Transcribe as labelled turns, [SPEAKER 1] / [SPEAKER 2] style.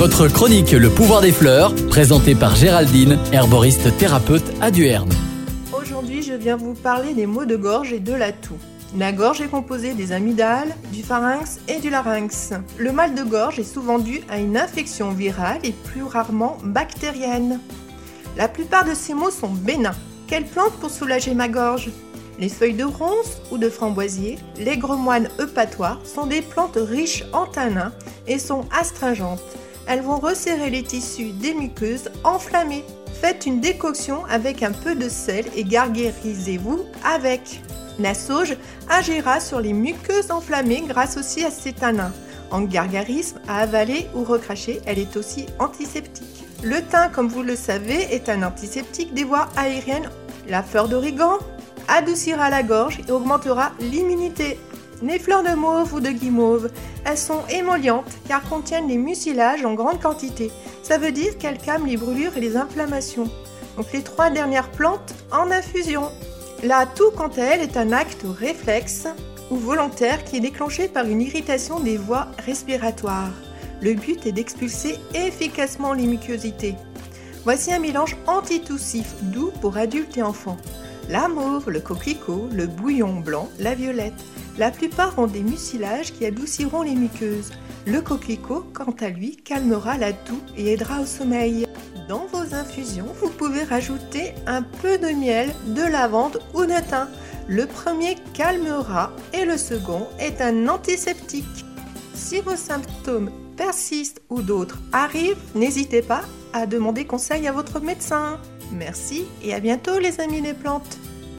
[SPEAKER 1] Votre chronique Le pouvoir des fleurs, présentée par Géraldine, herboriste thérapeute à Duerne.
[SPEAKER 2] Aujourd'hui, je viens vous parler des maux de gorge et de la toux. La gorge est composée des amygdales, du pharynx et du larynx. Le mal de gorge est souvent dû à une infection virale et plus rarement bactérienne. La plupart de ces maux sont bénins. Quelle plante pour soulager ma gorge? Les feuilles de ronce ou de framboisier, les gremoines eupatoires sont des plantes riches en tanins et sont astringentes. Elles vont resserrer les tissus des muqueuses enflammées. Faites une décoction avec un peu de sel et gargarisez-vous avec. La sauge agira sur les muqueuses enflammées grâce aussi à ses tanins. En gargarisme, à avaler ou recracher, elle est aussi antiseptique. Le thym, comme vous le savez, est un antiseptique des voies aériennes. La fleur d'origan adoucira la gorge et augmentera l'immunité. Les fleurs de mauve ou de guimauve, elles sont émollientes car contiennent des mucilages en grande quantité. Ça veut dire qu'elles calment les brûlures et les inflammations. Donc les trois dernières plantes en infusion. La toux, quant à elle, est un acte réflexe ou volontaire qui est déclenché par une irritation des voies respiratoires. Le but est d'expulser efficacement les muquosités. Voici un mélange antitoussif doux pour adultes et enfants. La mauve, le coquelicot, le bouillon blanc, la violette. La plupart ont des mucilages qui adouciront les muqueuses. Le coquelicot, quant à lui, calmera la toux et aidera au sommeil. Dans vos infusions, vous pouvez rajouter un peu de miel, de lavande ou de thym. Le premier calmera et le second est un antiseptique. Si vos symptômes persistent ou d'autres arrivent, n'hésitez pas à demander conseil à votre médecin. Merci et à bientôt les amis des plantes.